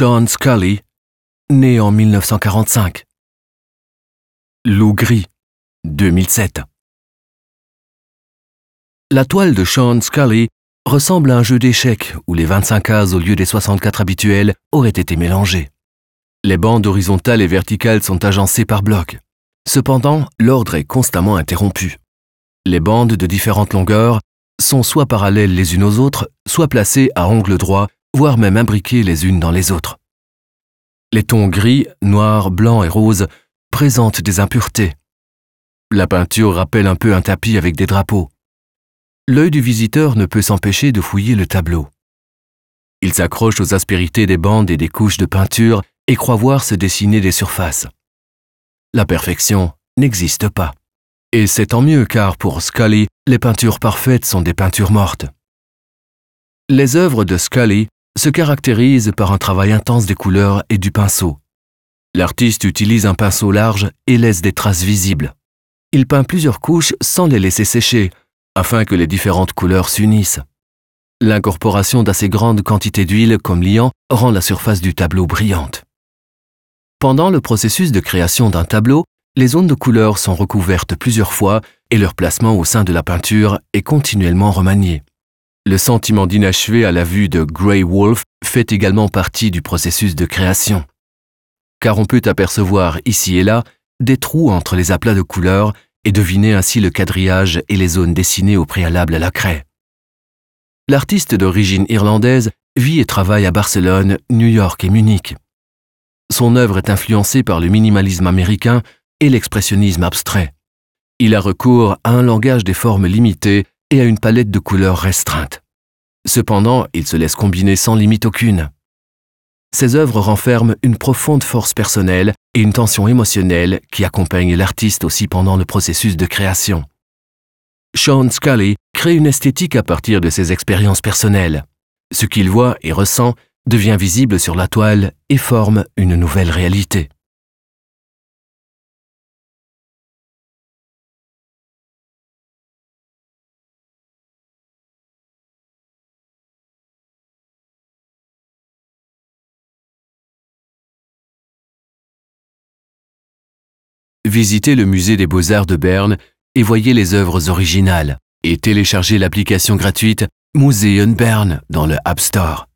Sean Scully, né en 1945. Loup gris, 2007. La toile de Sean Scully ressemble à un jeu d'échecs où les 25 cases au lieu des 64 habituelles auraient été mélangées. Les bandes horizontales et verticales sont agencées par blocs. Cependant, l'ordre est constamment interrompu. Les bandes de différentes longueurs sont soit parallèles les unes aux autres, soit placées à angle droit, voire même imbriquées les unes dans les autres. Les tons gris, noir, blanc et rose présentent des impuretés. La peinture rappelle un peu un tapis avec des drapeaux. L'œil du visiteur ne peut s'empêcher de fouiller le tableau. Il s'accroche aux aspérités des bandes et des couches de peinture et croit voir se dessiner des surfaces. La perfection n'existe pas. Et c'est tant mieux car pour Scully, les peintures parfaites sont des peintures mortes. Les œuvres de Scully se caractérisent par un travail intense des couleurs et du pinceau. L'artiste utilise un pinceau large et laisse des traces visibles. Il peint plusieurs couches sans les laisser sécher, afin que les différentes couleurs s'unissent. L'incorporation d'assez grandes quantités d'huile comme liant rend la surface du tableau brillante. Pendant le processus de création d'un tableau, les zones de couleur sont recouvertes plusieurs fois et leur placement au sein de la peinture est continuellement remanié. Le sentiment d'inachevé à la vue de Grey Wolf fait également partie du processus de création. Car on peut apercevoir ici et là des trous entre les aplats de couleurs et deviner ainsi le quadrillage et les zones dessinées au préalable à la craie. L'artiste d'origine irlandaise vit et travaille à Barcelone, New York et Munich. Son œuvre est influencée par le minimalisme américain et l'expressionnisme abstrait. Il a recours à un langage des formes limitées et à une palette de couleurs restreinte. Cependant, il se laisse combiner sans limite aucune. Ses œuvres renferment une profonde force personnelle et une tension émotionnelle qui accompagnent l'artiste aussi pendant le processus de création. Sean Scully crée une esthétique à partir de ses expériences personnelles. Ce qu'il voit et ressent devient visible sur la toile et forme une nouvelle réalité. Visitez le musée des beaux-arts de Berne et voyez les œuvres originales et téléchargez l'application gratuite Museum Bern dans le App Store.